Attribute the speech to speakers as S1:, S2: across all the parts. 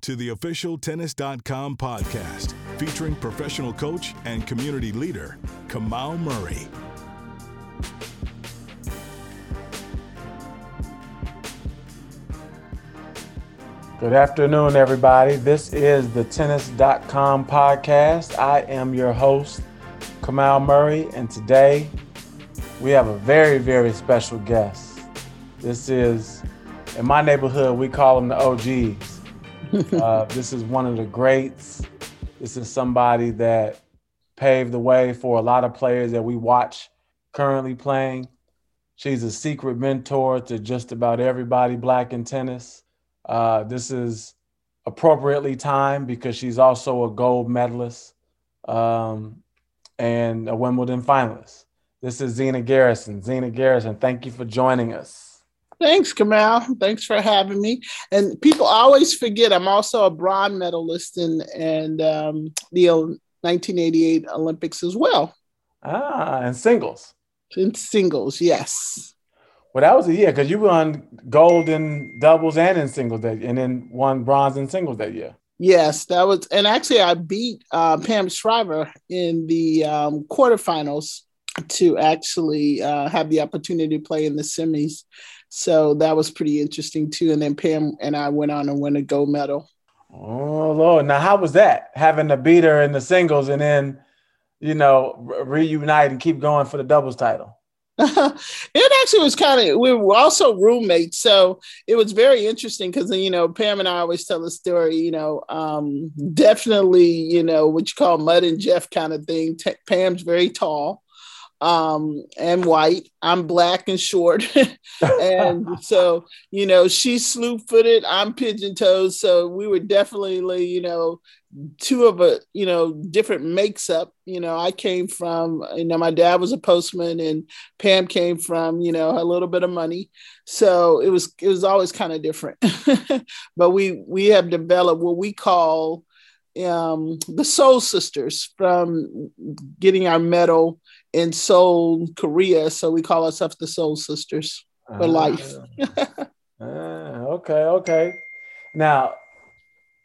S1: to the official Tennis.com podcast featuring professional coach and community leader, Kamau Murray.
S2: Good afternoon, everybody. This is the Tennis.com podcast. I am your host, Kamau Murray, and today we have a very, very special guest. This is, in my neighborhood, we call them the OGs. Uh, this is one of the greats. This is somebody that paved the way for a lot of players that we watch currently playing. She's a secret mentor to just about everybody black in tennis. Uh, this is appropriately timed because she's also a gold medalist um, and a Wimbledon finalist. This is Zina Garrison. Zina Garrison, thank you for joining us.
S3: Thanks, Kamau. Thanks for having me. And people always forget I'm also a bronze medalist in and um, the 1988 Olympics as well.
S2: Ah, and singles.
S3: In singles, yes.
S2: Well, that was a year because you won gold in doubles and in singles that, and then won bronze in singles that year.
S3: Yes, that was, and actually, I beat uh, Pam Shriver in the um, quarterfinals to actually uh, have the opportunity to play in the semis. So that was pretty interesting too. And then Pam and I went on and won a gold medal.
S2: Oh Lord! Now, how was that having to beat her in the singles and then, you know, reunite and keep going for the doubles title?
S3: it actually was kind of we were also roommates so it was very interesting because you know pam and i always tell the story you know um, definitely you know what you call Mutt and Jeff kind of thing T- pam's very tall um, and white. I'm black and short. and so, you know, she's slew footed, I'm pigeon toed. So we were definitely, you know, two of a, you know, different makes up. You know, I came from, you know, my dad was a postman and Pam came from, you know, a little bit of money. So it was, it was always kind of different. but we, we have developed what we call um, the soul sisters from getting our medal in Seoul, Korea. So we call ourselves the Soul Sisters for uh, life.
S2: uh, okay, okay. Now,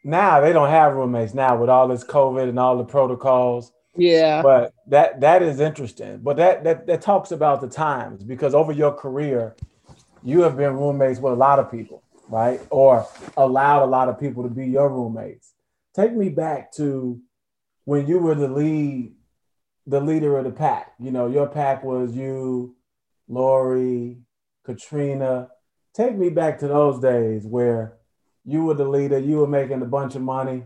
S2: now they don't have roommates now with all this COVID and all the protocols.
S3: Yeah.
S2: But that that is interesting. But that that that talks about the times because over your career, you have been roommates with a lot of people, right? Or allowed a lot of people to be your roommates. Take me back to when you were the lead the leader of the pack. You know, your pack was you, Lori, Katrina. Take me back to those days where you were the leader, you were making a bunch of money,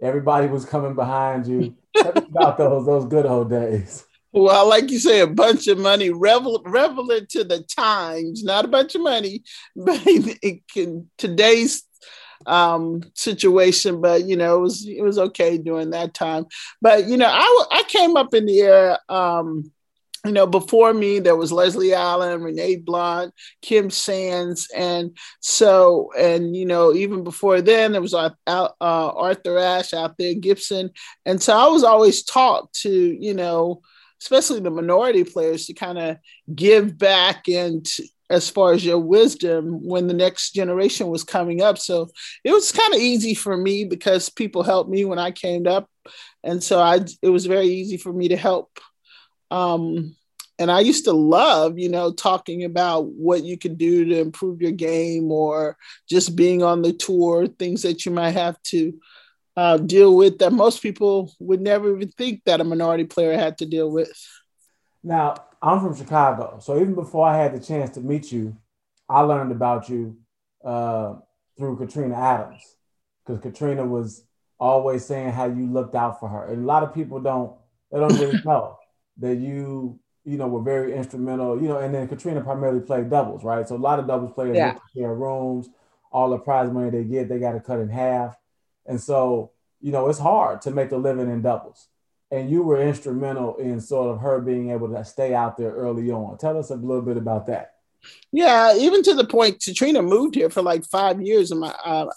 S2: everybody was coming behind you. About those those good old days.
S3: Well, like you say, a bunch of money, revel, relevant to the times, not a bunch of money, but it can, today's um, situation, but you know, it was it was okay during that time. But you know, I I came up in the era. Um, you know, before me, there was Leslie Allen, Renee Blount, Kim Sands. And so, and, you know, even before then, there was uh, uh, Arthur Ashe out there, Gibson. And so I was always taught to, you know, especially the minority players to kind of give back and as far as your wisdom when the next generation was coming up. So it was kind of easy for me because people helped me when I came up. And so I it was very easy for me to help. Um, and I used to love, you know, talking about what you could do to improve your game or just being on the tour, things that you might have to uh, deal with that most people would never even think that a minority player had to deal with.
S2: Now, I'm from Chicago, so even before I had the chance to meet you, I learned about you uh, through Katrina Adams because Katrina was always saying how you looked out for her, and a lot of people don't they don't really know that you you know were very instrumental. You know, and then Katrina primarily played doubles, right? So a lot of doubles players yeah. share rooms. All the prize money they get, they got to cut in half, and so you know, it's hard to make a living in doubles. And you were instrumental in sort of her being able to stay out there early on. Tell us a little bit about that.
S3: Yeah, even to the point, Katrina moved here for like five years, and my uh,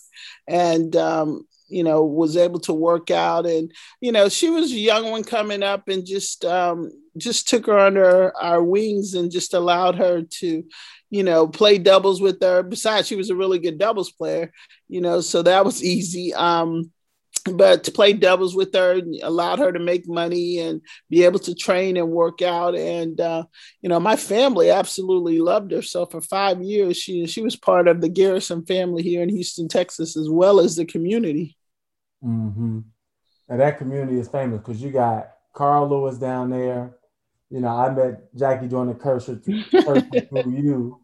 S3: and um, you know was able to work out, and you know she was a young one coming up, and just um, just took her under our wings and just allowed her to, you know, play doubles with her. Besides, she was a really good doubles player, you know, so that was easy. Um, but to play doubles with her allowed her to make money and be able to train and work out. And uh, you know my family absolutely loved her. So for five years she she was part of the garrison family here in houston texas as well as the community.
S2: Mm-hmm. and that community is famous because you got carl lewis down there. You know i met jackie joyner kersee through you.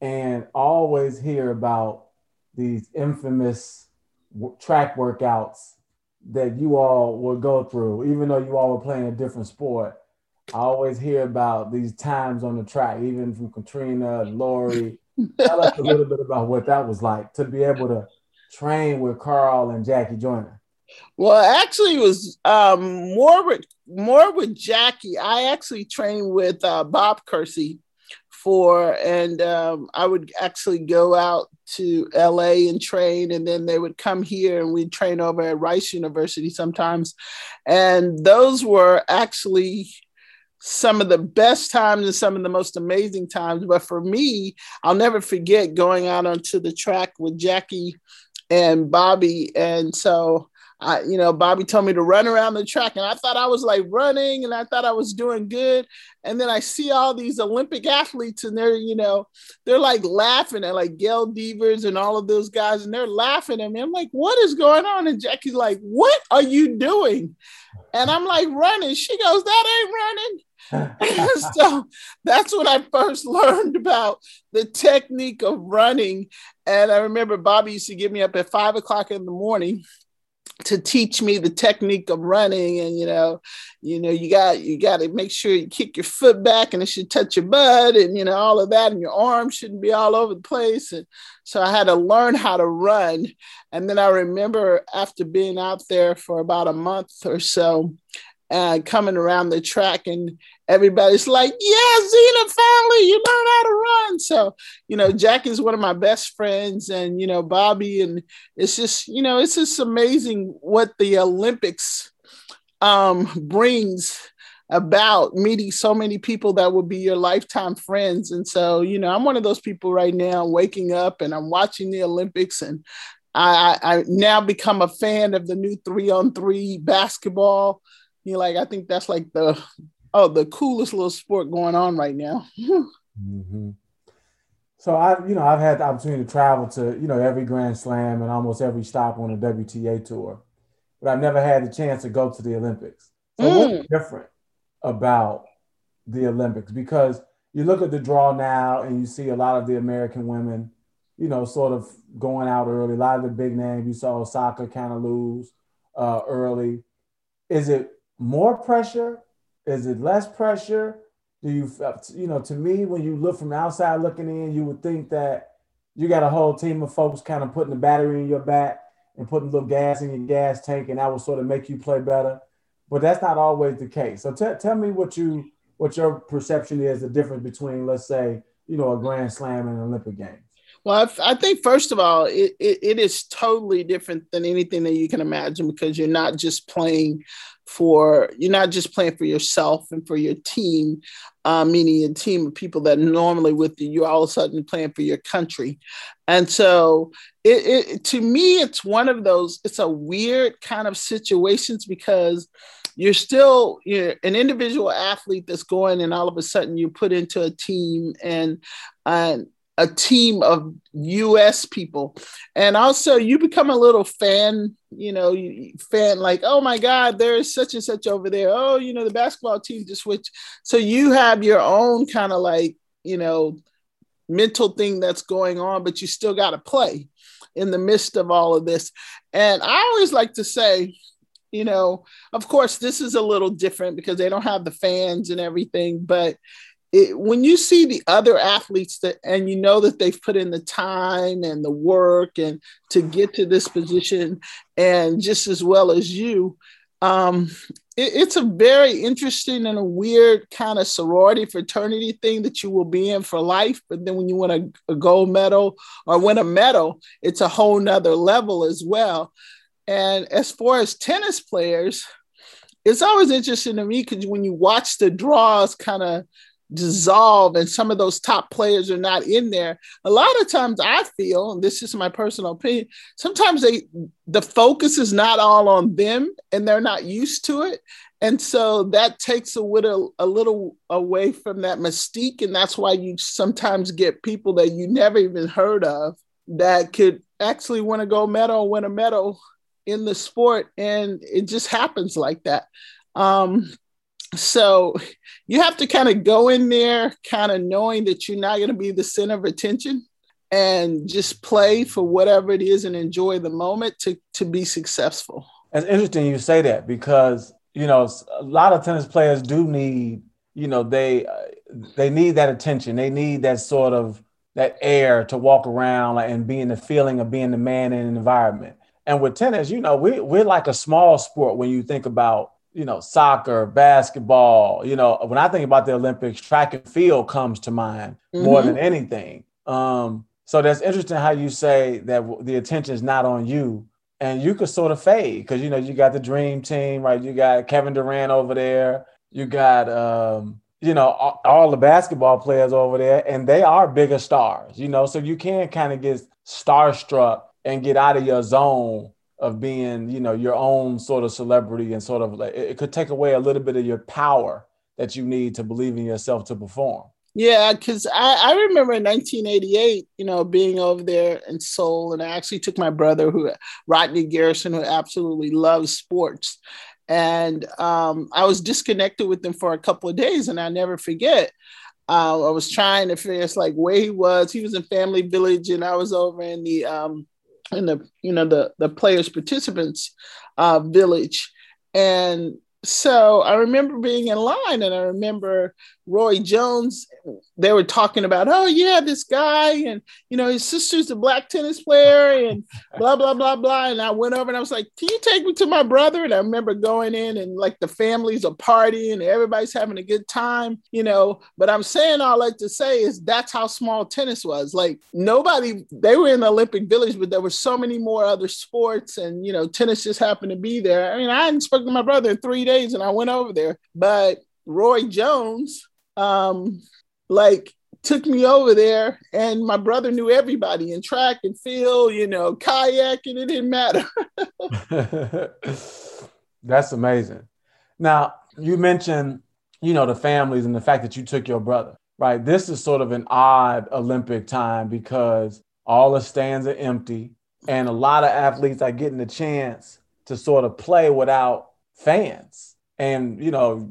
S2: And always hear about these infamous track workouts that you all would go through, even though you all were playing a different sport. I always hear about these times on the track, even from Katrina Lori. Tell us a little bit about what that was like to be able to train with Carl and Jackie Joyner.
S3: Well, actually, it was um, more with more with Jackie. I actually trained with uh, Bob Kersee for, and um, I would actually go out to LA and train, and then they would come here and we'd train over at Rice University sometimes. And those were actually some of the best times and some of the most amazing times. But for me, I'll never forget going out onto the track with Jackie and Bobby. And so I, you know, Bobby told me to run around the track, and I thought I was like running, and I thought I was doing good. And then I see all these Olympic athletes, and they're, you know, they're like laughing at like Gail Devers and all of those guys, and they're laughing at me. I'm like, what is going on? And Jackie's like, what are you doing? And I'm like, running. She goes, that ain't running. so that's when I first learned about the technique of running. And I remember Bobby used to get me up at five o'clock in the morning to teach me the technique of running and you know you know you got you got to make sure you kick your foot back and it should touch your butt and you know all of that and your arms shouldn't be all over the place. And so i had to learn how to run. And then i remember after being out there for about a month or so uh, coming around the track and everybody's like, yeah, Zina, finally, you learn how to run. So, you know, Jack is one of my best friends and, you know, Bobby. And it's just, you know, it's just amazing what the Olympics um, brings about meeting so many people that will be your lifetime friends. And so, you know, I'm one of those people right now waking up and I'm watching the Olympics and I, I now become a fan of the new three on three basketball you know, like I think that's like the oh the coolest little sport going on right now.
S2: mm-hmm. So I, you know, I've had the opportunity to travel to you know every Grand Slam and almost every stop on the WTA tour, but I've never had the chance to go to the Olympics. So mm. what's different about the Olympics? Because you look at the draw now and you see a lot of the American women, you know, sort of going out early. A lot of the big names you saw Osaka kind of lose uh, early. Is it more pressure? Is it less pressure? Do you, you know, to me, when you look from the outside looking in, you would think that you got a whole team of folks kind of putting the battery in your back and putting a little gas in your gas tank, and that will sort of make you play better. But that's not always the case. So t- tell me what you what your perception is the difference between, let's say, you know, a Grand Slam and an Olympic Games.
S3: Well, I, think first of all, it, it, it is totally different than anything that you can imagine because you're not just playing for you're not just playing for yourself and for your team, uh, meaning a team of people that normally with you, you're all of a sudden playing for your country, and so it, it to me it's one of those. It's a weird kind of situations because you're still you're an individual athlete that's going and all of a sudden you put into a team and and a team of US people. And also you become a little fan, you know, fan like, oh my God, there's such and such over there. Oh, you know, the basketball team just switched. So you have your own kind of like, you know, mental thing that's going on, but you still got to play in the midst of all of this. And I always like to say, you know, of course, this is a little different because they don't have the fans and everything, but it, when you see the other athletes that and you know that they've put in the time and the work and to get to this position and just as well as you um, it, it's a very interesting and a weird kind of sorority fraternity thing that you will be in for life. But then when you win a, a gold medal or win a medal it's a whole nother level as well. And as far as tennis players it's always interesting to me because when you watch the draws kind of dissolve and some of those top players are not in there. A lot of times i feel and this is my personal opinion sometimes they the focus is not all on them and they're not used to it. And so that takes a little a little away from that mystique. And that's why you sometimes get people that you never even heard of that could actually win a gold medal win a medal in the sport. And it just happens like that. Um, so you have to kind of go in there kind of knowing that you're not going to be the center of attention and just play for whatever it is and enjoy the moment to, to be successful.
S2: It's interesting you say that because you know a lot of tennis players do need you know they uh, they need that attention. They need that sort of that air to walk around and be in the feeling of being the man in an environment. And with tennis you know we, we're like a small sport when you think about you know, soccer, basketball. You know, when I think about the Olympics, track and field comes to mind mm-hmm. more than anything. Um, so that's interesting how you say that the attention is not on you, and you could sort of fade because you know you got the dream team, right? You got Kevin Durant over there. You got um, you know all, all the basketball players over there, and they are bigger stars. You know, so you can kind of get starstruck and get out of your zone of being, you know, your own sort of celebrity and sort of like it, could take away a little bit of your power that you need to believe in yourself to perform.
S3: Yeah, because I, I remember in 1988, you know, being over there in Seoul, and I actually took my brother, who Rodney Garrison, who absolutely loves sports, and um, I was disconnected with him for a couple of days, and I never forget. Uh, I was trying to figure it's like where he was. He was in Family Village, and I was over in the um, in the you know the the players participants uh, village. And so I remember being in line and I remember Roy Jones, they were talking about, oh yeah, this guy, and you know, his sister's a black tennis player, and blah, blah, blah, blah. And I went over and I was like, Can you take me to my brother? And I remember going in and like the family's a party and everybody's having a good time, you know. But I'm saying all that to say is that's how small tennis was. Like nobody, they were in the Olympic Village, but there were so many more other sports, and you know, tennis just happened to be there. I mean, I hadn't spoken to my brother in three days and I went over there, but Roy Jones, um, like took me over there and my brother knew everybody in track and field, you know, kayak, and it didn't matter.
S2: That's amazing. Now, you mentioned, you know, the families and the fact that you took your brother, right? This is sort of an odd Olympic time because all the stands are empty and a lot of athletes are getting the chance to sort of play without fans. And, you know,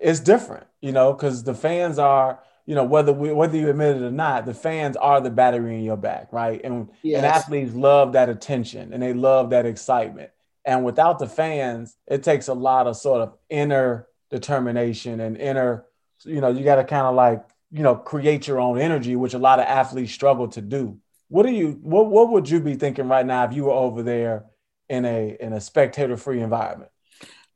S2: it's different, you know, because the fans are, you know, whether we, whether you admit it or not, the fans are the battery in your back, right? And yes. and athletes love that attention and they love that excitement. And without the fans, it takes a lot of sort of inner determination and inner, you know, you got to kind of like, you know, create your own energy, which a lot of athletes struggle to do. What do you what what would you be thinking right now if you were over there in a in a spectator free environment?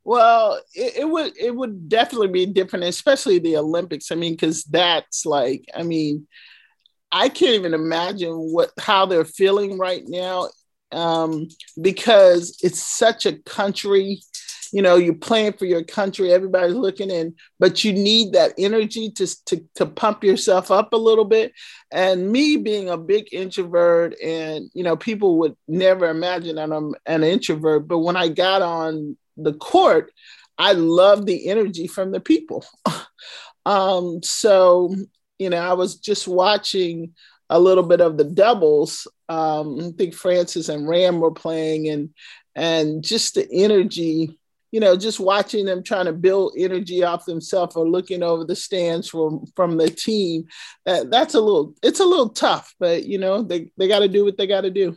S3: Well, it, it, would it would definitely be different, especially the Olympics. I mean, because that's like, I mean, I can't even imagine what how they're feeling right now, um, because it's such a country. You know, you're playing for your country. Everybody's looking in, but you need that energy to, to to pump yourself up a little bit. And me being a big introvert, and you know, people would never imagine that I'm an introvert. But when I got on the court, I love the energy from the people. um, so, you know, I was just watching a little bit of the doubles. Um, I think Francis and Ram were playing, and and just the energy. You know, just watching them trying to build energy off themselves or looking over the stands from from the team. That that's a little it's a little tough, but you know they they got to do what they got to do.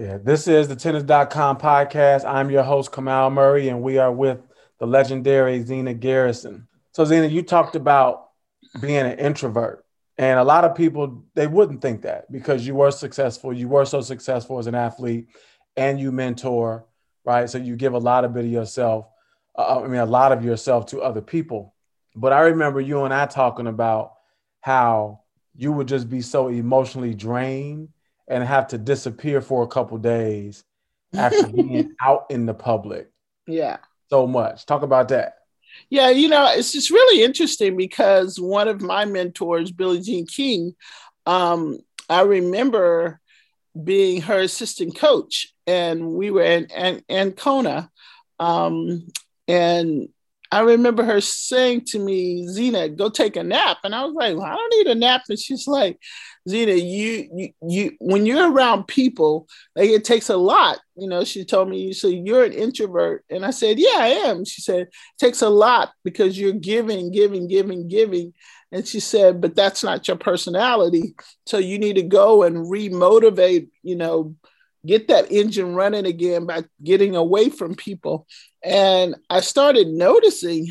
S2: Yeah, this is the tennis.com podcast. I'm your host, Kamau Murray, and we are with the legendary Zina Garrison. So, Zina, you talked about being an introvert. And a lot of people, they wouldn't think that because you were successful. You were so successful as an athlete and you mentor, right? So you give a lot of bit of yourself, uh, I mean, a lot of yourself to other people. But I remember you and I talking about how you would just be so emotionally drained and have to disappear for a couple days after being out in the public.
S3: Yeah.
S2: So much. Talk about that.
S3: Yeah, you know, it's just really interesting because one of my mentors, Billie Jean King, um, I remember being her assistant coach, and we were in, in Ancona. Um, and I remember her saying to me, Zina, go take a nap. And I was like, well, I don't need a nap. And she's like, Zina, you, you, you, when you're around people, like it takes a lot. You know, she told me, so you're an introvert. And I said, yeah, I am. She said, takes a lot because you're giving, giving, giving, giving. And she said, but that's not your personality. So you need to go and remotivate, you know, get that engine running again by getting away from people. And I started noticing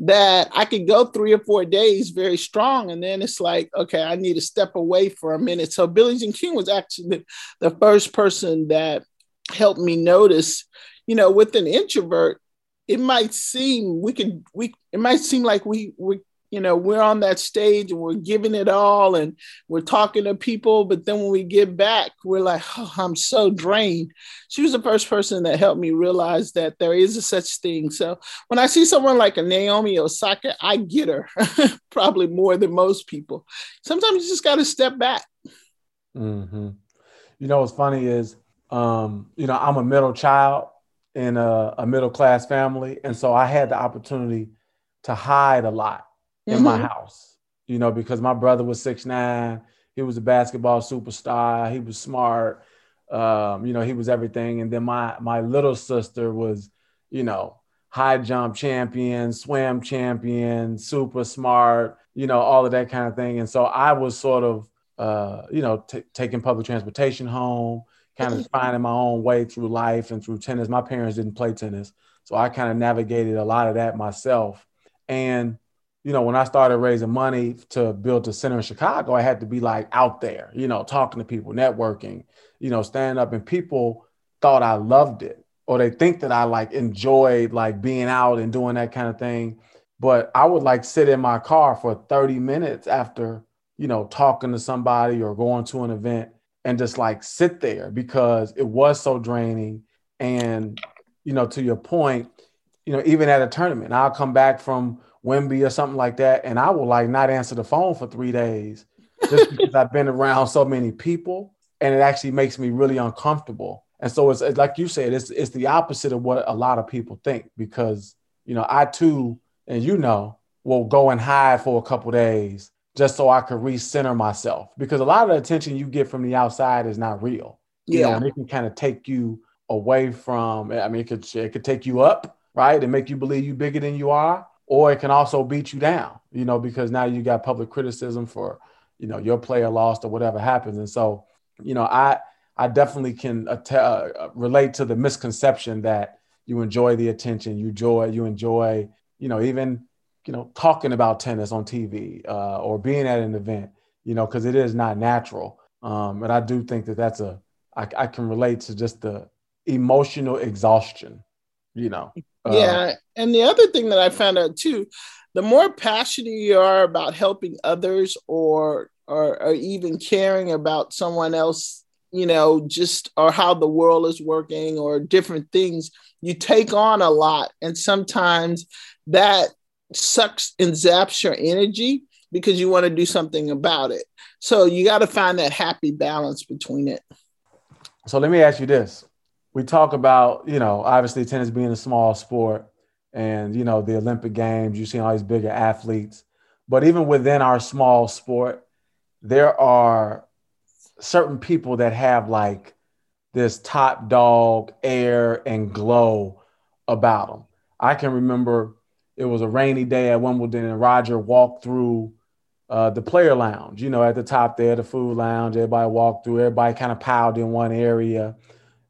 S3: that I could go three or four days very strong. And then it's like, okay, I need to step away for a minute. So Billie Jean King was actually the first person that helped me notice, you know, with an introvert, it might seem we can we it might seem like we we you know, we're on that stage and we're giving it all and we're talking to people. But then when we get back, we're like, oh, I'm so drained. She was the first person that helped me realize that there is a such thing. So when I see someone like a Naomi Osaka, I get her probably more than most people. Sometimes you just got to step back.
S2: Mm-hmm. You know, what's funny is, um, you know, I'm a middle child in a, a middle class family. And so I had the opportunity to hide a lot in mm-hmm. my house, you know, because my brother was six nine. He was a basketball superstar. He was smart. Um, you know, he was everything. And then my my little sister was, you know, high jump champion, swim champion, super smart, you know, all of that kind of thing. And so I was sort of, uh, you know, t- taking public transportation home, kind of finding my own way through life and through tennis. My parents didn't play tennis, so I kind of navigated a lot of that myself. And you know, when I started raising money to build a center in Chicago, I had to be like out there, you know, talking to people, networking, you know, stand up. And people thought I loved it, or they think that I like enjoyed like being out and doing that kind of thing. But I would like sit in my car for 30 minutes after, you know, talking to somebody or going to an event and just like sit there because it was so draining. And, you know, to your point, you know, even at a tournament, I'll come back from Wemby or something like that, and I will like not answer the phone for three days just because I've been around so many people, and it actually makes me really uncomfortable. And so it's, it's like you said, it's it's the opposite of what a lot of people think because you know I too, and you know, will go and hide for a couple days just so I could recenter myself because a lot of the attention you get from the outside is not real. You yeah, know, and it can kind of take you away from. I mean, it could it could take you up, right, and make you believe you're bigger than you are, or it can also beat you down, you know, because now you got public criticism for, you know, your player lost or whatever happens. And so, you know, I I definitely can att- uh, relate to the misconception that you enjoy the attention, you enjoy you enjoy, you know, even you know talking about tennis on TV uh, or being at an event, you know, because it is not natural. Um, and I do think that that's a I, I can relate to just the emotional exhaustion, you know.
S3: Uh, yeah. And the other thing that I found out too, the more passionate you are about helping others or, or, or even caring about someone else, you know, just or how the world is working or different things, you take on a lot. And sometimes that sucks and zaps your energy because you want to do something about it. So you got to find that happy balance between it.
S2: So let me ask you this we talk about, you know, obviously tennis being a small sport and, you know, the Olympic Games, you see all these bigger athletes. But even within our small sport, there are certain people that have like this top dog air and glow about them. I can remember it was a rainy day at Wimbledon and Roger walked through uh, the player lounge, you know, at the top there, the food lounge, everybody walked through, everybody kind of piled in one area,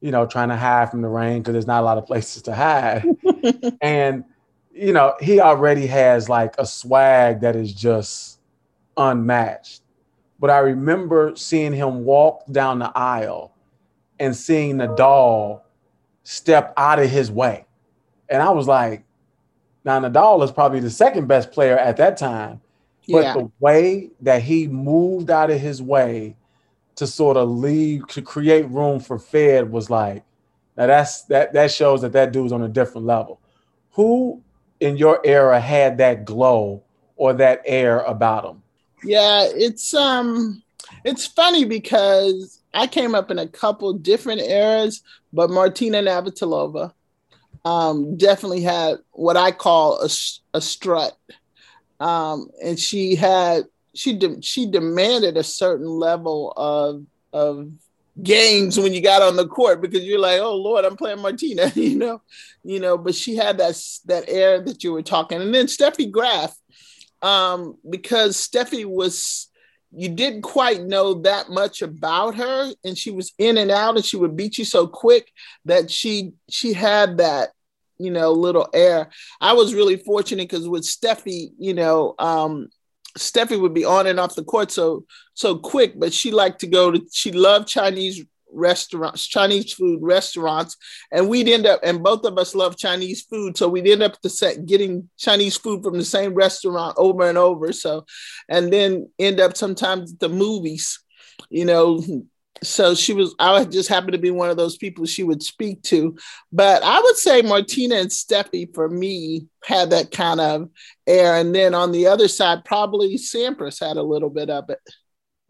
S2: you know, trying to hide from the rain because there's not a lot of places to hide. and, you know, he already has like a swag that is just unmatched. But I remember seeing him walk down the aisle and seeing Nadal step out of his way. And I was like, now Nadal is probably the second best player at that time. But yeah. the way that he moved out of his way to sort of leave to create room for Fed was like, now that's that that shows that that dude's on a different level. Who in your era had that glow or that air about him?
S3: Yeah, it's um it's funny because I came up in a couple different eras, but Martina Navratilova um, definitely had what I call a, a strut, um, and she had she de- she demanded a certain level of of games when you got on the court because you're like, oh Lord, I'm playing Martina, you know, you know. But she had that that air that you were talking, and then Steffi Graf um, because Steffi was you didn't quite know that much about her and she was in and out and she would beat you so quick that she she had that you know little air i was really fortunate because with steffi you know um steffi would be on and off the court so so quick but she liked to go to she loved chinese restaurants, Chinese food restaurants, and we'd end up, and both of us love Chinese food, so we'd end up the set getting Chinese food from the same restaurant over and over. So, and then end up sometimes the movies, you know. So she was, I just happened to be one of those people she would speak to. But I would say Martina and Steffi for me had that kind of air. And then on the other side, probably Sampras had a little bit of it.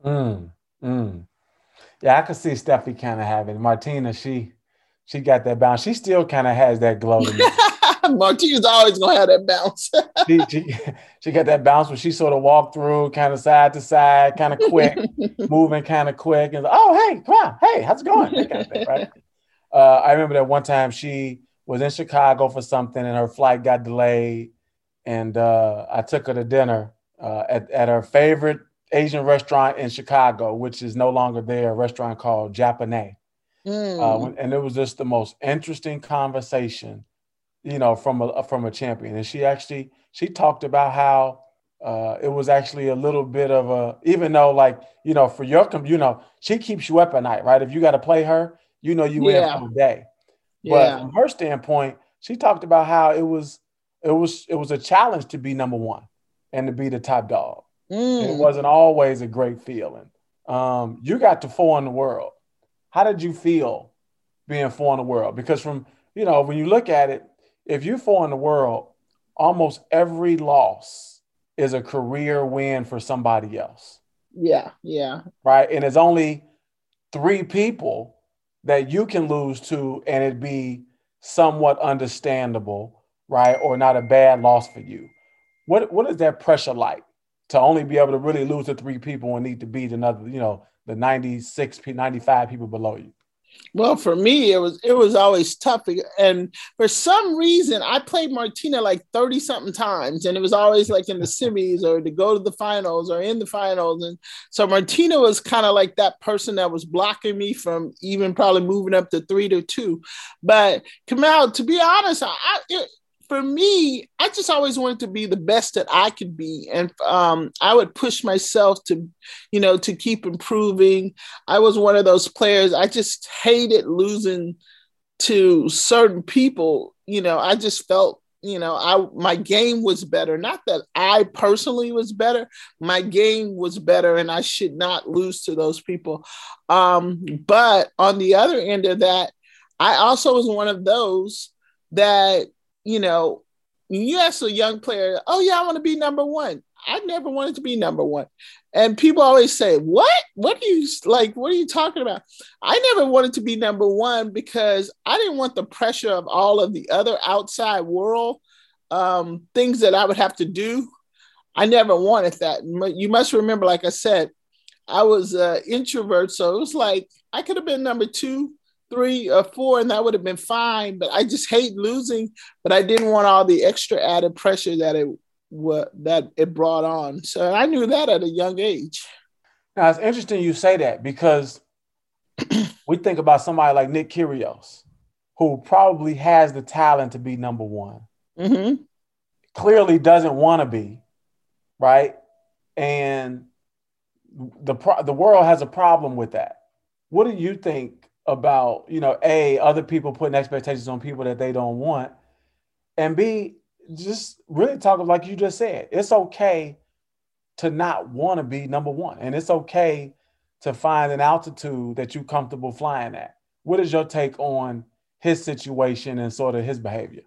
S2: Mm, mm. Yeah, I could see Steffi kind of having Martina. She she got that bounce. She still kind of has that glow.
S3: Martina's always gonna have that bounce.
S2: she, she, she got that bounce when she sort of walked through, kind of side to side, kind of quick, moving kind of quick, and oh hey, come on, hey, how's it going? That kind of thing, right? Uh, I remember that one time she was in Chicago for something, and her flight got delayed, and uh, I took her to dinner uh, at at her favorite Asian restaurant in Chicago, which is no longer there, a restaurant called Japonais. Mm. Uh, and it was just the most interesting conversation, you know, from a from a champion. And she actually she talked about how uh, it was actually a little bit of a even though like you know for your you know she keeps you up at night, right? If you got to play her, you know you yeah. in for the day. But yeah. from her standpoint, she talked about how it was it was it was a challenge to be number one and to be the top dog. Mm. It wasn't always a great feeling. Um, you got to four in the world. How did you feel being four in the world? Because from you know when you look at it, if you're four in the world, almost every loss is a career win for somebody else.
S3: Yeah, yeah.
S2: Right, and it's only three people that you can lose to, and it be somewhat understandable, right, or not a bad loss for you. What what is that pressure like? to only be able to really lose to three people and need to beat another, you know, the 96, 95 people below you?
S3: Well, for me, it was it was always tough, and for some reason, I played Martina like thirty something times, and it was always like in the semis or to go to the finals or in the finals, and so Martina was kind of like that person that was blocking me from even probably moving up to three to two. But Kamau, to be honest, I, it, for me, I just always wanted to be the best that I could be. And um, I would push myself to, you know, to keep improving. I was one of those players, I just hated losing to certain people. You know, I just felt, you know, I my game was better. Not that I personally was better, my game was better, and I should not lose to those people. Um, but on the other end of that, I also was one of those that you know, you ask a young player, oh yeah, I want to be number one. I never wanted to be number one. And people always say, What? What are you like? What are you talking about? I never wanted to be number one because I didn't want the pressure of all of the other outside world um, things that I would have to do. I never wanted that. You must remember, like I said, I was an introvert. So it was like I could have been number two, three, or four, and that would have been fine. But I just hate losing. But I didn't want all the extra added pressure that it what that it brought on. So I knew that at a young age.
S2: Now it's interesting you say that because we think about somebody like Nick Kyrgios, who probably has the talent to be number one. Mm-hmm. Clearly doesn't want to be, right? And the pro- the world has a problem with that. What do you think about you know a other people putting expectations on people that they don't want, and b just really talk like you just said. It's okay to not want to be number one, and it's okay to find an altitude that you're comfortable flying at. What is your take on his situation and sort of his behavior?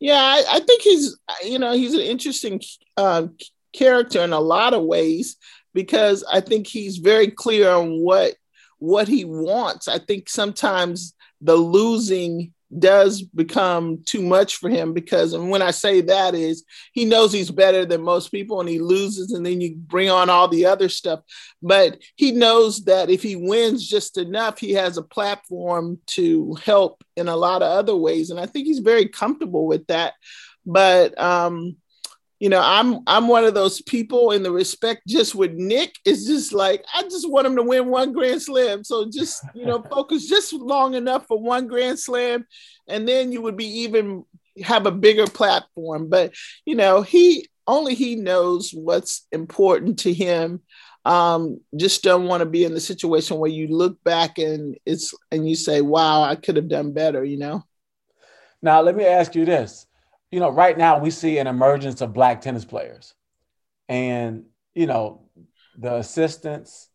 S3: Yeah, I, I think he's you know he's an interesting uh, character in a lot of ways because I think he's very clear on what what he wants. I think sometimes the losing does become too much for him because and when I say that is he knows he's better than most people and he loses and then you bring on all the other stuff. But he knows that if he wins just enough he has a platform to help in a lot of other ways. And I think he's very comfortable with that. But um you know, I'm I'm one of those people in the respect just with Nick is just like I just want him to win one grand slam. So just, you know, focus just long enough for one grand slam and then you would be even have a bigger platform. But, you know, he only he knows what's important to him. Um, just don't want to be in the situation where you look back and it's and you say, Wow, I could have done better, you know.
S2: Now let me ask you this you know, right now we see an emergence of black tennis players, and you know, the assistance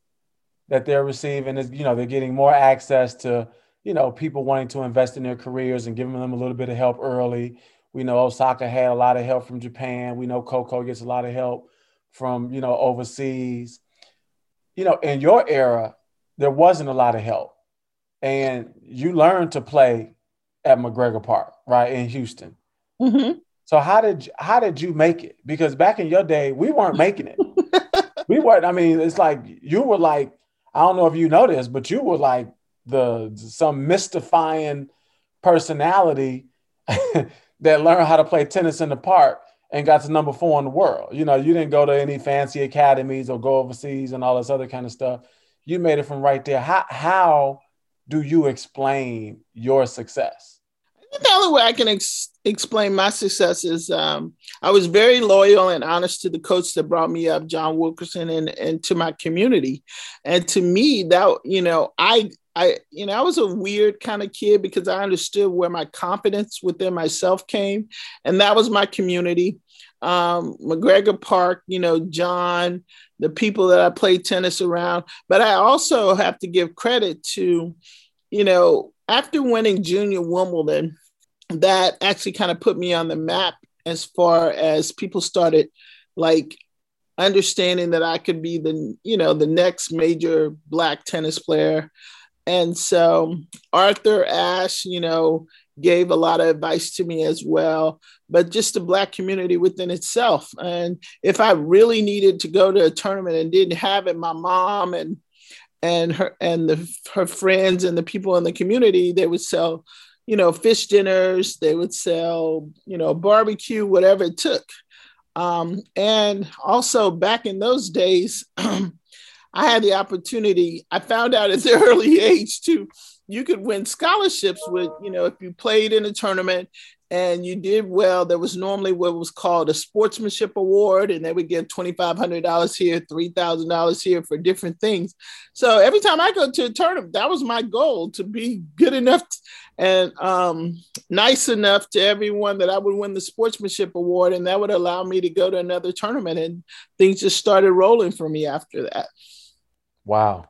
S2: that they're receiving is, you know, they're getting more access to, you know, people wanting to invest in their careers and giving them a little bit of help early. We know Osaka had a lot of help from Japan. We know Coco gets a lot of help from, you know, overseas. You know, in your era, there wasn't a lot of help. And you learned to play at MacGregor Park, right, in Houston. Mm-hmm. So how did how did you make it? Because back in your day, we weren't making it. we weren't. I mean, it's like you were like I don't know if you know this, but you were like the some mystifying personality that learned how to play tennis in the park and got to number four in the world. You know, you didn't go to any fancy academies or go overseas and all this other kind of stuff. You made it from right there. How how do you explain your success?
S3: The only way I can ex- explain my success is um, I was very loyal and honest to the coach that brought me up, John Wilkerson, and, and to my community. And to me, that, you know, I, I, you know, I was a weird kind of kid because I understood where my confidence within myself came. And that was my community. Um, MacGregor Park, you know, John, the people that I played tennis around. But I also have to give credit to, you know, after winning junior Wimbledon, that actually kind of put me on the map as far as people started like understanding that I could be the you know the next major black tennis player. And so Arthur Ashe, you know, gave a lot of advice to me as well, but just the black community within itself. And if I really needed to go to a tournament and didn't have it, my mom and and her and the her friends and the people in the community, they would sell you know, fish dinners, they would sell, you know, barbecue, whatever it took. Um, and also back in those days, I had the opportunity, I found out at the early age too, you could win scholarships with, you know, if you played in a tournament and you did well, there was normally what was called a sportsmanship award, and they would get $2,500 here, $3,000 here for different things. So every time I go to a tournament, that was my goal to be good enough and um, nice enough to everyone that I would win the sportsmanship award, and that would allow me to go to another tournament. And things just started rolling for me after that.
S2: Wow.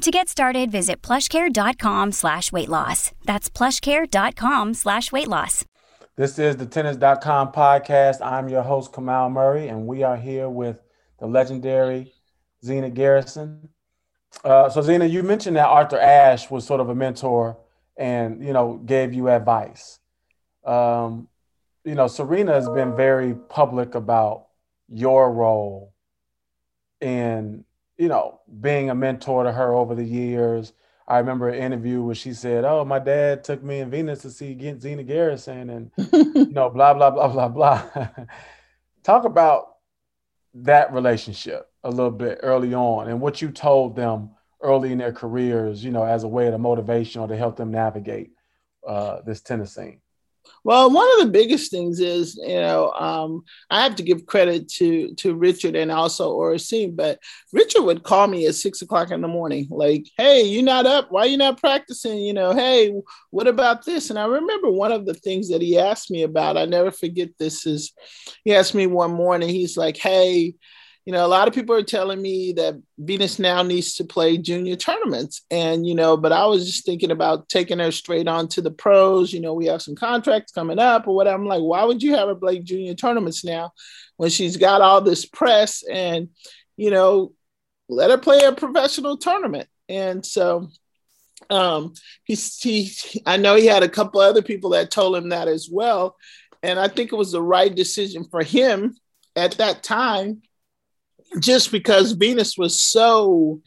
S4: To get started, visit plushcare.com slash weight loss. That's plushcare.com slash weight loss.
S2: This is the tennis.com podcast. I'm your host, Kamau Murray, and we are here with the legendary Zina Garrison. Uh, so, Zina, you mentioned that Arthur Ashe was sort of a mentor and, you know, gave you advice. Um, you know, Serena has been very public about your role in, you know, being a mentor to her over the years. I remember an interview where she said, "Oh, my dad took me and Venus to see Zina Garrison, and you know, blah blah blah blah blah." Talk about that relationship a little bit early on, and what you told them early in their careers, you know, as a way of motivation or to help them navigate uh, this tennis scene.
S3: Well, one of the biggest things is, you know, um, I have to give credit to to Richard and also Oracene, but Richard would call me at six o'clock in the morning, like, "Hey, you not up? Why you not practicing? You know, hey, what about this?" And I remember one of the things that he asked me about. I never forget this. Is he asked me one morning? He's like, "Hey." You know, a lot of people are telling me that Venus now needs to play junior tournaments. And, you know, but I was just thinking about taking her straight on to the pros. You know, we have some contracts coming up or whatever. I'm like, why would you have her play junior tournaments now when she's got all this press and, you know, let her play a professional tournament. And so um he's he I know he had a couple other people that told him that as well. And I think it was the right decision for him at that time just because Venus was so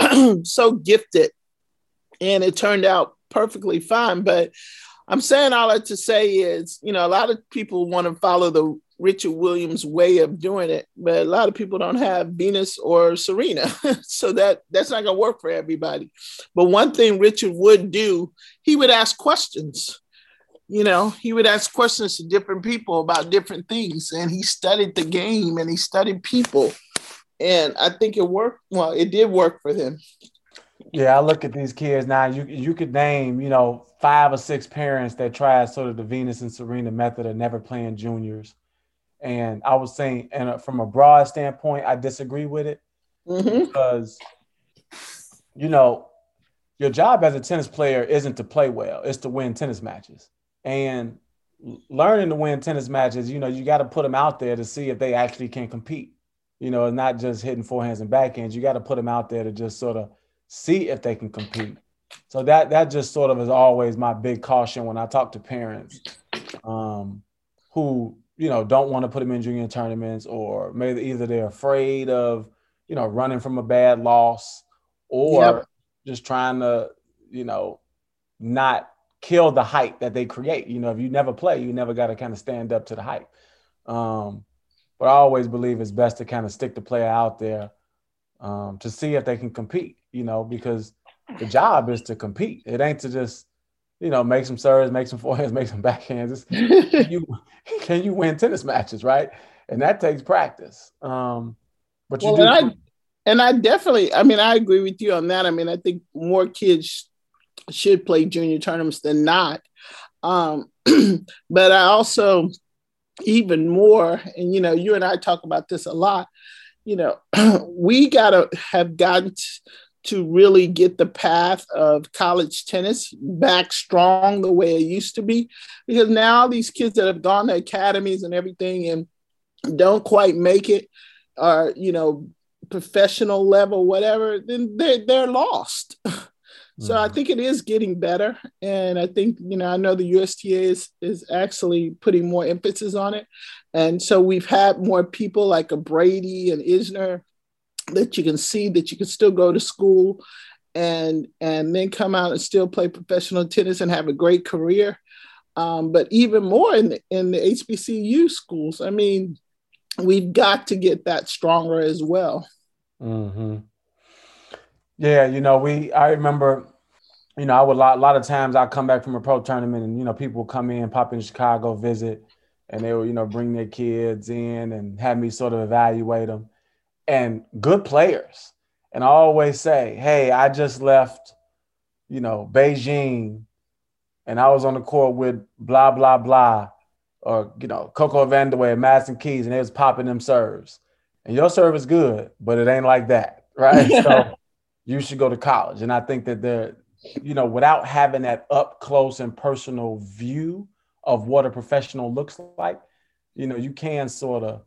S3: so gifted and it turned out perfectly fine. But I'm saying all that to say is, you know, a lot of people want to follow the Richard Williams way of doing it, but a lot of people don't have Venus or Serena. so that that's not gonna work for everybody. But one thing Richard would do, he would ask questions you know, he would ask questions to different people about different things. And he studied the game and he studied people. And I think it worked. Well, it did work for him.
S2: Yeah, I look at these kids now. You you could name, you know, five or six parents that tried sort of the Venus and Serena method of never playing juniors. And I was saying, and from a broad standpoint, I disagree with it mm-hmm. because, you know, your job as a tennis player isn't to play well; it's to win tennis matches. And learning to win tennis matches, you know, you got to put them out there to see if they actually can compete. You know, not just hitting forehands and backhands. You got to put them out there to just sort of see if they can compete. So that that just sort of is always my big caution when I talk to parents um, who you know don't want to put them in junior tournaments or maybe either they're afraid of you know running from a bad loss or yep. just trying to you know not kill the hype that they create. You know, if you never play, you never got to kind of stand up to the hype. Um, but I always believe it's best to kind of stick the player out there um, to see if they can compete. You know, because the job is to compete. It ain't to just you know make some serves, make some forehands, make some backhands. can you can you win tennis matches, right? And that takes practice. Um, but you well,
S3: do. And I, and I definitely, I mean, I agree with you on that. I mean, I think more kids should play junior tournaments than not. Um, but I also, even more, and you know, you and I talk about this a lot, you know, we got to have gotten to really get the path of college tennis back strong the way it used to be. Because now these kids that have gone to academies and everything and don't quite make it are, you know, professional level, whatever, then they're, they're lost. So I mm-hmm. think it is getting better, and I think you know I know the USTA is is actually putting more emphasis on it, and so we've had more people like a Brady and Isner that you can see that you can still go to school and and then come out and still play professional tennis and have a great career. Um, but even more in the, in the HBCU schools, I mean, we've got to get that stronger as well.
S2: Mm-hmm. Yeah, you know, we I remember, you know, I would a lot, a lot of times I come back from a pro tournament and you know people come in, pop in Chicago, visit, and they will you know bring their kids in and have me sort of evaluate them, and good players, And I always say, hey, I just left, you know, Beijing and I was on the court with blah, blah, blah, or, you know, Coco Vandeweghe, and Madison Keys, and they was popping them serves. And your serve is good, but it ain't like that, right? so you should go to college. And I think that they're, you know, without having that up close and personal view of what a professional looks like, you know, you can sort of,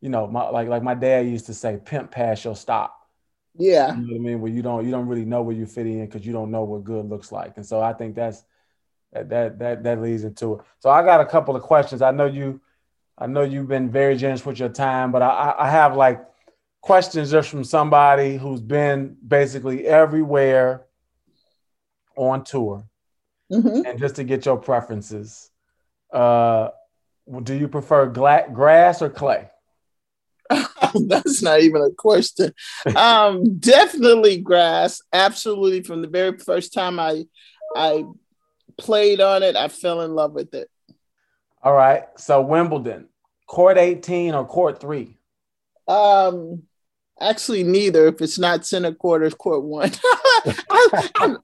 S2: you know, my, like like my dad used to say, pimp past your stop.
S3: Yeah.
S2: You know what I mean? Where you don't you don't really know where you fit in because you don't know what good looks like. And so I think that's that that that that leads into it. So I got a couple of questions. I know you I know you've been very generous with your time, but I I have like questions just from somebody who's been basically everywhere on tour. Mm-hmm. And just to get your preferences. Uh do you prefer gla- grass or clay?
S3: That's not even a question. Um, definitely grass. Absolutely. From the very first time I I played on it, I fell in love with it.
S2: All right. So Wimbledon, court 18 or court three?
S3: Um, Actually, neither. If it's not center court or court one,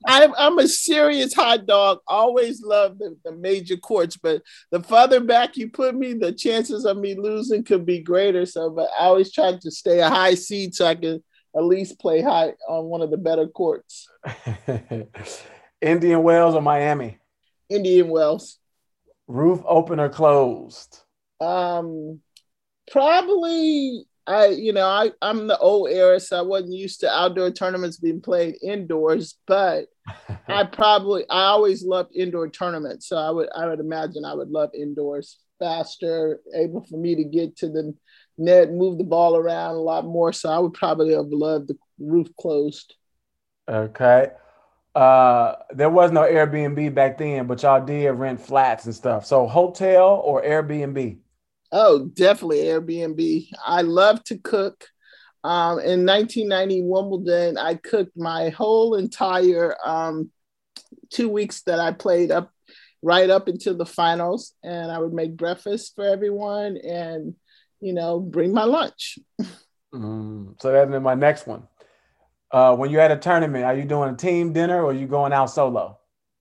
S3: I, am a serious hot dog. Always love the, the, major courts, but the further back you put me, the chances of me losing could be greater. So, but I always try to stay a high seed so I can at least play high on one of the better courts.
S2: Indian Wells or Miami?
S3: Indian Wells.
S2: Roof open or closed?
S3: Um, probably I, you know, I, I'm the old era, so I wasn't used to outdoor tournaments being played indoors, but I probably I always loved indoor tournaments. So I would I would imagine I would love indoors faster, able for me to get to the net, move the ball around a lot more. So I would probably have loved the roof closed.
S2: Okay. Uh, there was no Airbnb back then, but y'all did rent flats and stuff. So hotel or Airbnb?
S3: Oh, definitely Airbnb. I love to cook. Um, in 1990 Wimbledon, I cooked my whole entire um, two weeks that I played up right up into the finals, and I would make breakfast for everyone, and you know, bring my lunch.
S2: Mm, so that's my next one. Uh, when you're at a tournament, are you doing a team dinner or are you going out solo?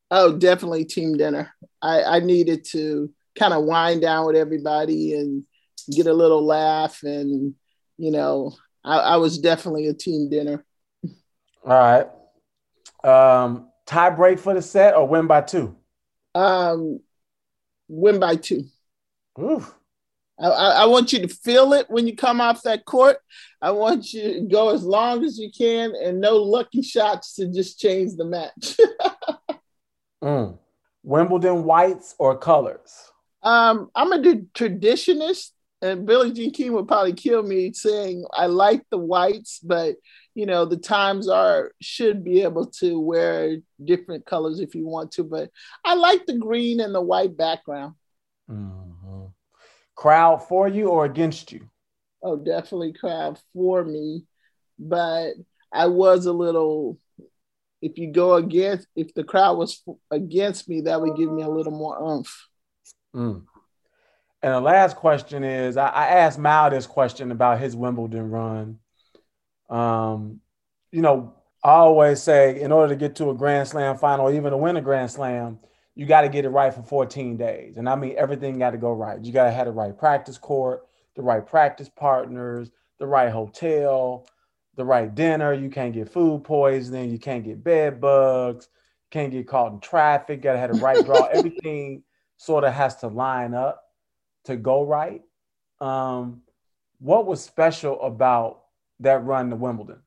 S3: Oh, definitely team dinner. I, I needed to kind of wind down with everybody and get a little laugh. And, you know, I, I was definitely a team dinner.
S2: All right. Um, tie break for the set or win by two?
S3: Um, win by two.
S2: Oof.
S3: I, I, want you to feel it when you come off that court. I want you to go as long as you can and no lucky shots to just change the match.
S2: mm. Wimbledon whites or colors?
S3: Um, I'm a traditionist, and Billie Jean King would probably kill me saying I like the whites, but you know the times are should be able to wear different colors if you want to. But I like the green and the white background.
S2: Mm-hmm. Crowd for you or against you?
S3: Oh, definitely crowd for me, but I was a little if you go against if the crowd was against me that would give me a little more oomph
S2: Mm. And the last question is I, I asked Mal this question about his Wimbledon run. Um, you know, I always say in order to get to a Grand Slam final, even to win a Grand Slam, you got to get it right for 14 days. And I mean, everything got to go right. You got to have the right practice court, the right practice partners, the right hotel, the right dinner. You can't get food poisoning. You can't get bed bugs. Can't get caught in traffic. Got to have the right draw. Everything sort of has to line up to go right. Um, what was special about that run to Wimbledon?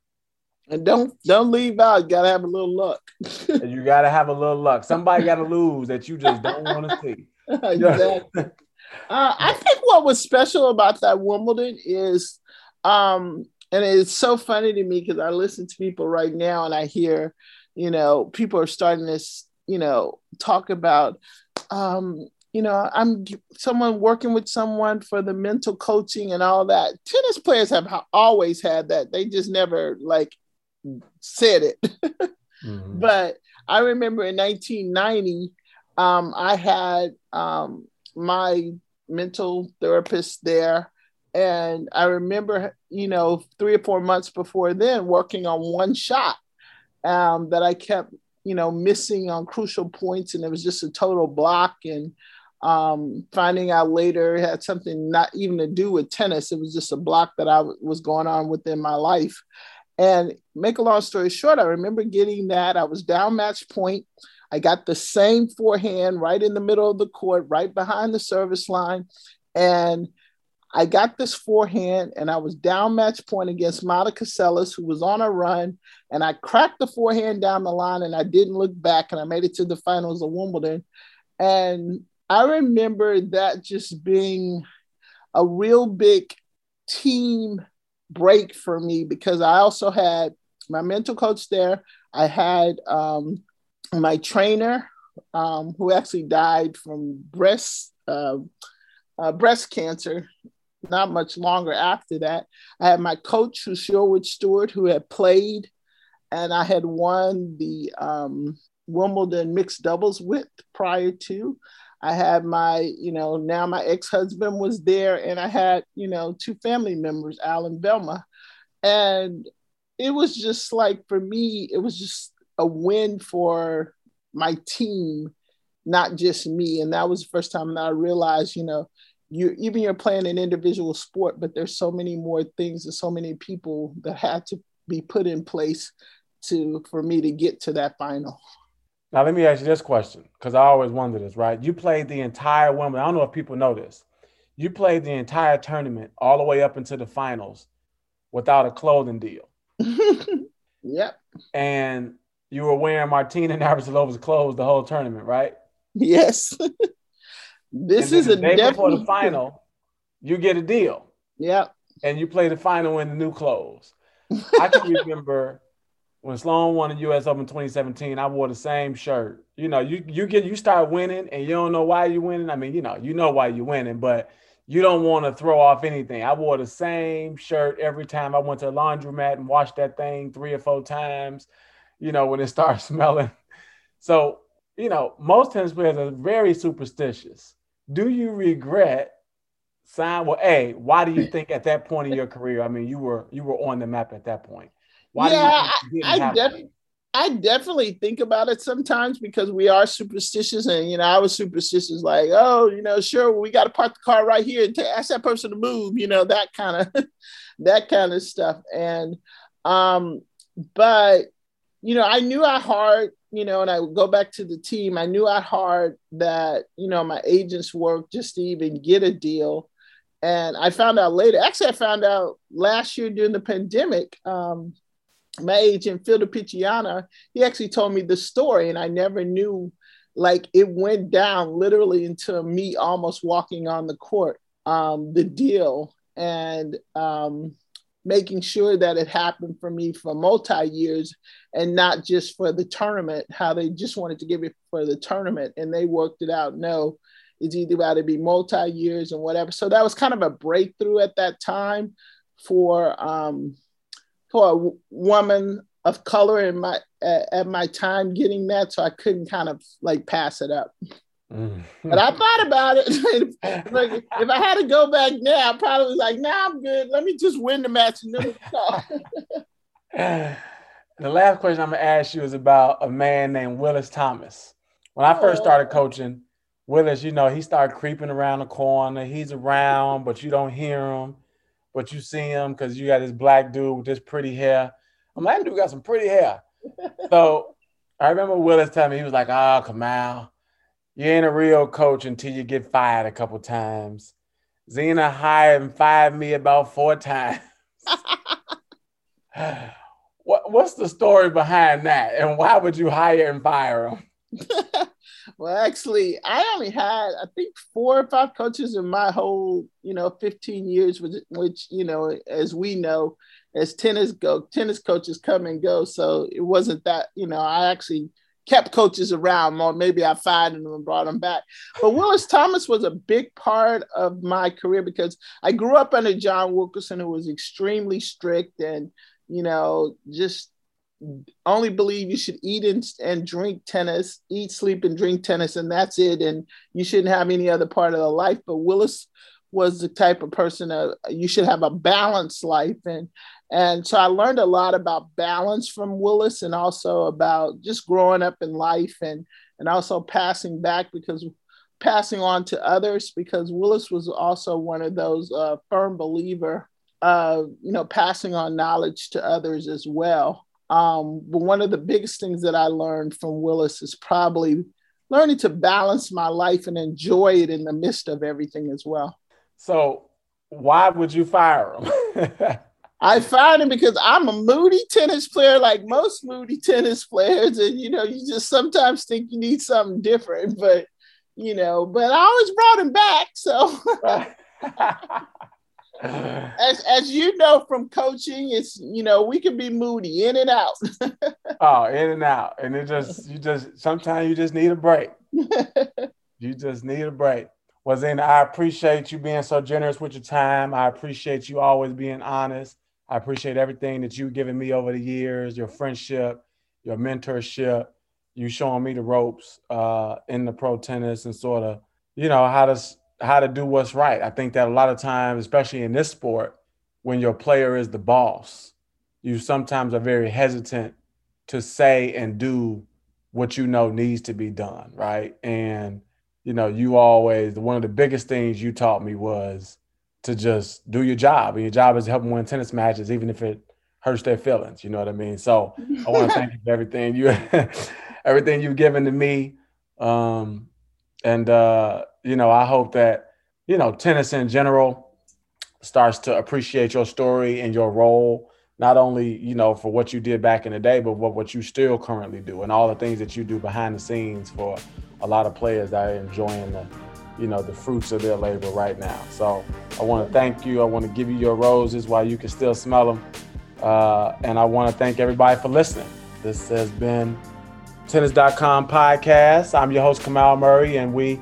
S3: And don't don't leave out. You gotta have a little luck.
S2: you gotta have a little luck. Somebody gotta lose that you just don't want to see.
S3: exactly. uh, I think what was special about that Wimbledon is, um, and it's so funny to me because I listen to people right now and I hear, you know, people are starting to, you know, talk about um, you know, I'm someone working with someone for the mental coaching and all that. Tennis players have always had that. They just never like said it. mm-hmm. But I remember in 1990, um, I had um, my mental therapist there, And I remember, you know, three or four months before then, working on one shot um, that I kept, you know, missing on crucial points, and it was just a total block. And um, finding out later it had something not even to do with tennis. It was just a block that I w- was going on within my life. And make a long story short, I remember getting that. I was down match point. I got the same forehand right in the middle of the court, right behind the service line. And I got this forehand and I was down match point against Monica Seles, who was on a run. And I cracked the forehand down the line and I didn't look back and I made it to the finals of Wimbledon. And I remember that just being a real big team break for me because I also had my mental coach there. I had um, my trainer um, who actually died from breast uh, uh, breast cancer not much longer after that. I had my coach, who's Sherwood Stewart, who had played, and I had won the um, Wimbledon mixed doubles with prior to. I had my, you know, now my ex-husband was there, and I had, you know, two family members, Alan Belma. And it was just like for me, it was just a win for my team, not just me. And that was the first time that I realized, you know, you even you're playing an individual sport, but there's so many more things and so many people that had to be put in place to for me to get to that final.
S2: Now let me ask you this question because I always wonder this, right? You played the entire Wimbledon. I don't know if people know this. You played the entire tournament all the way up into the finals without a clothing deal.
S3: yep.
S2: And you were wearing Martina Navratilova's clothes the whole tournament, right?
S3: Yes. this is a
S2: day before the final. You get a deal.
S3: Yep.
S2: And you play the final in the new clothes. I can remember when Sloane won the U.S. Open 2017. I wore the same shirt. You know, you you get you start winning and you don't know why you're winning. I mean, you know, you know why you're winning, but you don't want to throw off anything. I wore the same shirt every time I went to the laundromat and washed that thing three or four times. You know, when it starts smelling. So, you know, most tennis players are very superstitious. Do you regret sign? Well, a why do you think at that point in your career? I mean, you were you were on the map at that point.
S3: Why yeah, I, I, def- I definitely think about it sometimes because we are superstitious, and you know, I was superstitious, like, oh, you know, sure, we got to park the car right here and t- ask that person to move, you know, that kind of that kind of stuff. And um, but you know, I knew I hard, you know, and I would go back to the team. I knew I hard that you know my agents worked just to even get a deal. And I found out later. Actually, I found out last year during the pandemic. Um, my agent Phil Picciana, he actually told me the story, and I never knew. Like it went down literally into me almost walking on the court. Um, the deal and um, making sure that it happened for me for multi years and not just for the tournament. How they just wanted to give it for the tournament, and they worked it out. No, it's either about to be multi years and whatever. So that was kind of a breakthrough at that time for um, for a woman of color in my at, at my time getting that, so I couldn't kind of like pass it up. Mm. But I thought about it. like, if I had to go back now, I probably was like, "Nah, I'm good. Let me just win the match and then talk."
S2: the last question I'm gonna ask you is about a man named Willis Thomas. When I first started oh. coaching, Willis, you know, he started creeping around the corner. He's around, but you don't hear him but you see him because you got this black dude with this pretty hair. I'm like, that dude got some pretty hair. so I remember Willis telling me, he was like, oh, Kamau, you ain't a real coach until you get fired a couple times. Zina hired and fired me about four times. what, what's the story behind that? And why would you hire and fire him?
S3: Well, actually, I only had I think four or five coaches in my whole you know 15 years, which, which you know, as we know, as tennis go, tennis coaches come and go. So it wasn't that you know I actually kept coaches around more. Maybe I fired them and brought them back. But Willis Thomas was a big part of my career because I grew up under John Wilkerson, who was extremely strict and you know just only believe you should eat and, and drink tennis, eat, sleep, and drink tennis, and that's it. And you shouldn't have any other part of the life. But Willis was the type of person that you should have a balanced life and and so I learned a lot about balance from Willis and also about just growing up in life and and also passing back because passing on to others because Willis was also one of those uh, firm believer uh, you know passing on knowledge to others as well. Um, but one of the biggest things that I learned from Willis is probably learning to balance my life and enjoy it in the midst of everything as well.
S2: So, why would you fire him?
S3: I fired him because I'm a moody tennis player, like most moody tennis players, and you know, you just sometimes think you need something different, but you know, but I always brought him back. So, as as you know from coaching, it's you know we can be moody in and out.
S2: oh, in and out, and it just you just sometimes you just need a break. you just need a break. Well, then I appreciate you being so generous with your time. I appreciate you always being honest. I appreciate everything that you've given me over the years, your friendship, your mentorship, you showing me the ropes uh, in the pro tennis and sort of, you know, how to how to do what's right. I think that a lot of times, especially in this sport, when your player is the boss, you sometimes are very hesitant to say and do what you know needs to be done, right? And you know, you always one of the biggest things you taught me was to just do your job. And your job is to help them win tennis matches, even if it hurts their feelings. You know what I mean? So I want to thank you for everything you everything you've given to me. Um, and uh, you know, I hope that, you know, tennis in general starts to appreciate your story and your role, not only, you know, for what you did back in the day, but what, what you still currently do and all the things that you do behind the scenes for a lot of players that are enjoying the, you know, the fruits of their labor right now. So I want to thank you. I want to give you your roses while you can still smell them. Uh, and I want to thank everybody for listening. This has been Tennis.com podcast. I'm your host, Kamau Murray, and we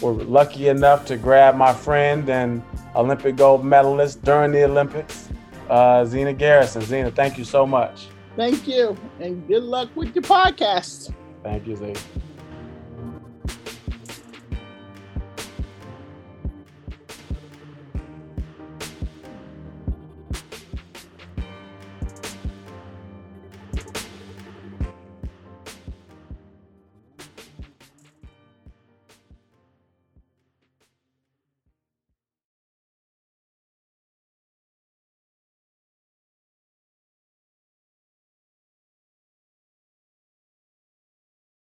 S2: were lucky enough to grab my friend and Olympic gold medalist during the Olympics, uh, Zina Garrison. Zina, thank you so much.
S3: Thank you, and good luck with your podcast.
S2: Thank you, Zina.